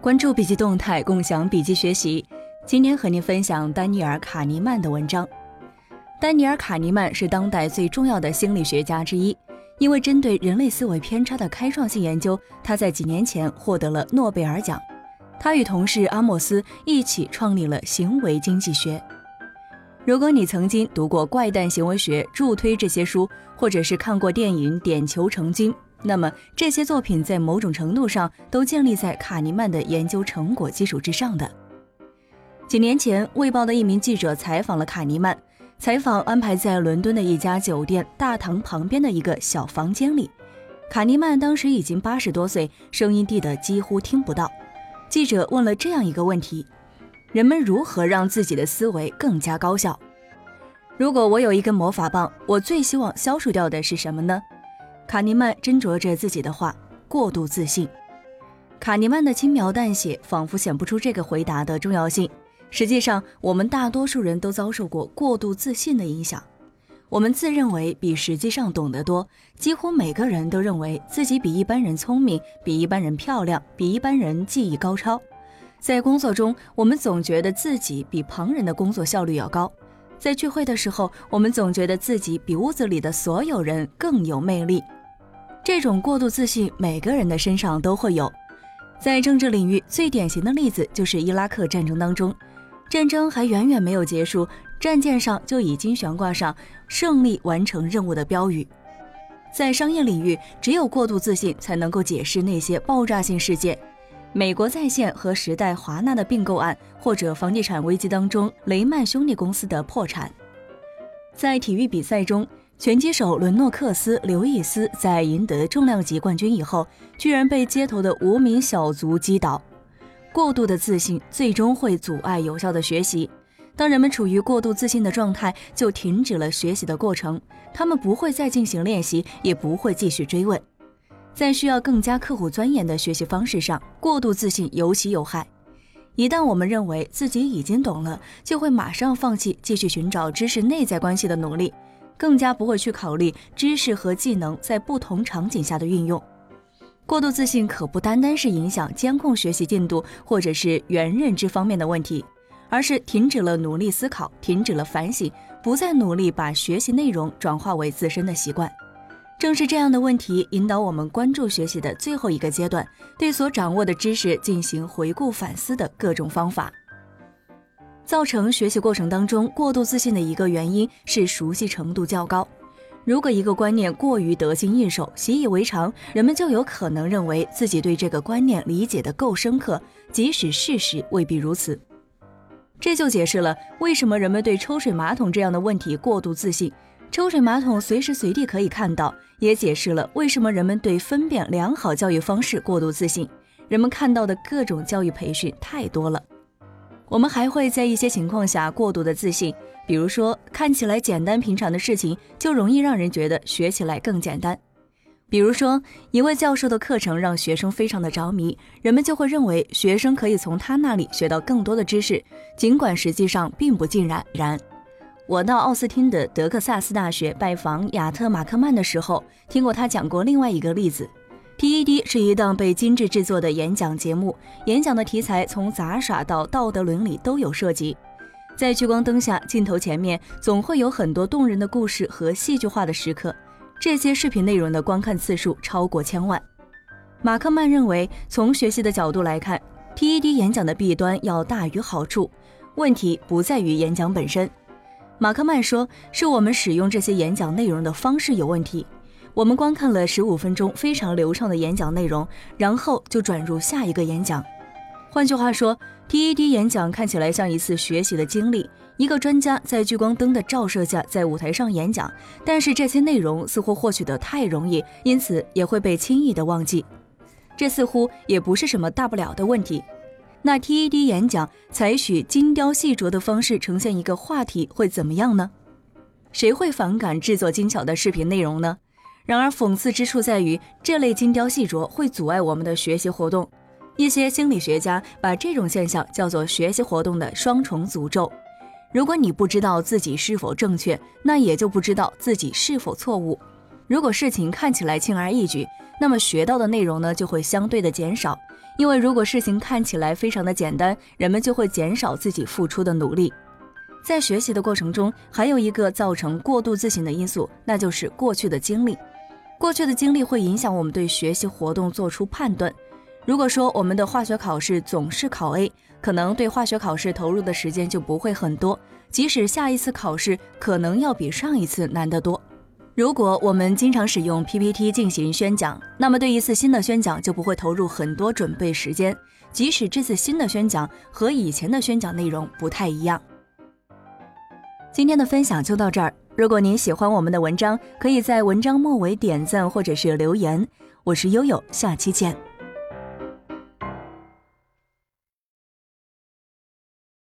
关注笔记动态，共享笔记学习。今天和您分享丹尼尔·卡尼曼的文章。丹尼尔·卡尼曼是当代最重要的心理学家之一，因为针对人类思维偏差的开创性研究，他在几年前获得了诺贝尔奖。他与同事阿莫斯一起创立了行为经济学。如果你曾经读过《怪诞行为学》《助推》这些书，或者是看过电影《点球成金》。那么这些作品在某种程度上都建立在卡尼曼的研究成果基础之上的。几年前，《卫报》的一名记者采访了卡尼曼，采访安排在伦敦的一家酒店大堂旁边的一个小房间里。卡尼曼当时已经八十多岁，声音低得几乎听不到。记者问了这样一个问题：人们如何让自己的思维更加高效？如果我有一根魔法棒，我最希望消除掉的是什么呢？卡尼曼斟酌着自己的话，过度自信。卡尼曼的轻描淡写，仿佛显不出这个回答的重要性。实际上，我们大多数人都遭受过过度自信的影响。我们自认为比实际上懂得多，几乎每个人都认为自己比一般人聪明，比一般人漂亮，比一般人技艺高超。在工作中，我们总觉得自己比旁人的工作效率要高；在聚会的时候，我们总觉得自己比屋子里的所有人更有魅力。这种过度自信，每个人的身上都会有。在政治领域，最典型的例子就是伊拉克战争当中，战争还远远没有结束，战舰上就已经悬挂上“胜利完成任务”的标语。在商业领域，只有过度自信才能够解释那些爆炸性事件，美国在线和时代华纳的并购案，或者房地产危机当中雷曼兄弟公司的破产。在体育比赛中。拳击手伦诺克斯·刘易斯在赢得重量级冠军以后，居然被街头的无名小卒击倒。过度的自信最终会阻碍有效的学习。当人们处于过度自信的状态，就停止了学习的过程，他们不会再进行练习，也不会继续追问。在需要更加刻苦钻研的学习方式上，过度自信尤其有害。一旦我们认为自己已经懂了，就会马上放弃继续寻找知识内在关系的努力。更加不会去考虑知识和技能在不同场景下的运用。过度自信可不单单是影响监控学习进度或者是原认知方面的问题，而是停止了努力思考，停止了反省，不再努力把学习内容转化为自身的习惯。正是这样的问题引导我们关注学习的最后一个阶段，对所掌握的知识进行回顾反思的各种方法。造成学习过程当中过度自信的一个原因是熟悉程度较高。如果一个观念过于得心应手、习以为常，人们就有可能认为自己对这个观念理解的够深刻，即使事实未必如此。这就解释了为什么人们对抽水马桶这样的问题过度自信。抽水马桶随时随地可以看到，也解释了为什么人们对分辨良好教育方式过度自信。人们看到的各种教育培训太多了。我们还会在一些情况下过度的自信，比如说看起来简单平常的事情，就容易让人觉得学起来更简单。比如说，一位教授的课程让学生非常的着迷，人们就会认为学生可以从他那里学到更多的知识，尽管实际上并不尽然。然，我到奥斯汀的德克萨斯大学拜访亚特马克曼的时候，听过他讲过另外一个例子。TED 是一档被精致制作的演讲节目，演讲的题材从杂耍到道德伦理都有涉及。在聚光灯下，镜头前面总会有很多动人的故事和戏剧化的时刻。这些视频内容的观看次数超过千万。马克曼认为，从学习的角度来看，TED 演讲的弊端要大于好处。问题不在于演讲本身，马克曼说，是我们使用这些演讲内容的方式有问题。我们观看了十五分钟非常流畅的演讲内容，然后就转入下一个演讲。换句话说，TED 演讲看起来像一次学习的经历，一个专家在聚光灯的照射下在舞台上演讲，但是这些内容似乎获取的太容易，因此也会被轻易的忘记。这似乎也不是什么大不了的问题。那 TED 演讲采取精雕细琢的方式呈现一个话题会怎么样呢？谁会反感制作精巧的视频内容呢？然而，讽刺之处在于，这类精雕细琢会阻碍我们的学习活动。一些心理学家把这种现象叫做学习活动的双重诅咒。如果你不知道自己是否正确，那也就不知道自己是否错误。如果事情看起来轻而易举，那么学到的内容呢就会相对的减少。因为如果事情看起来非常的简单，人们就会减少自己付出的努力。在学习的过程中，还有一个造成过度自信的因素，那就是过去的经历。过去的经历会影响我们对学习活动做出判断。如果说我们的化学考试总是考 A，可能对化学考试投入的时间就不会很多，即使下一次考试可能要比上一次难得多。如果我们经常使用 PPT 进行宣讲，那么对一次新的宣讲就不会投入很多准备时间，即使这次新的宣讲和以前的宣讲内容不太一样。今天的分享就到这儿。如果您喜欢我们的文章，可以在文章末尾点赞或者是留言。我是悠悠，下期见。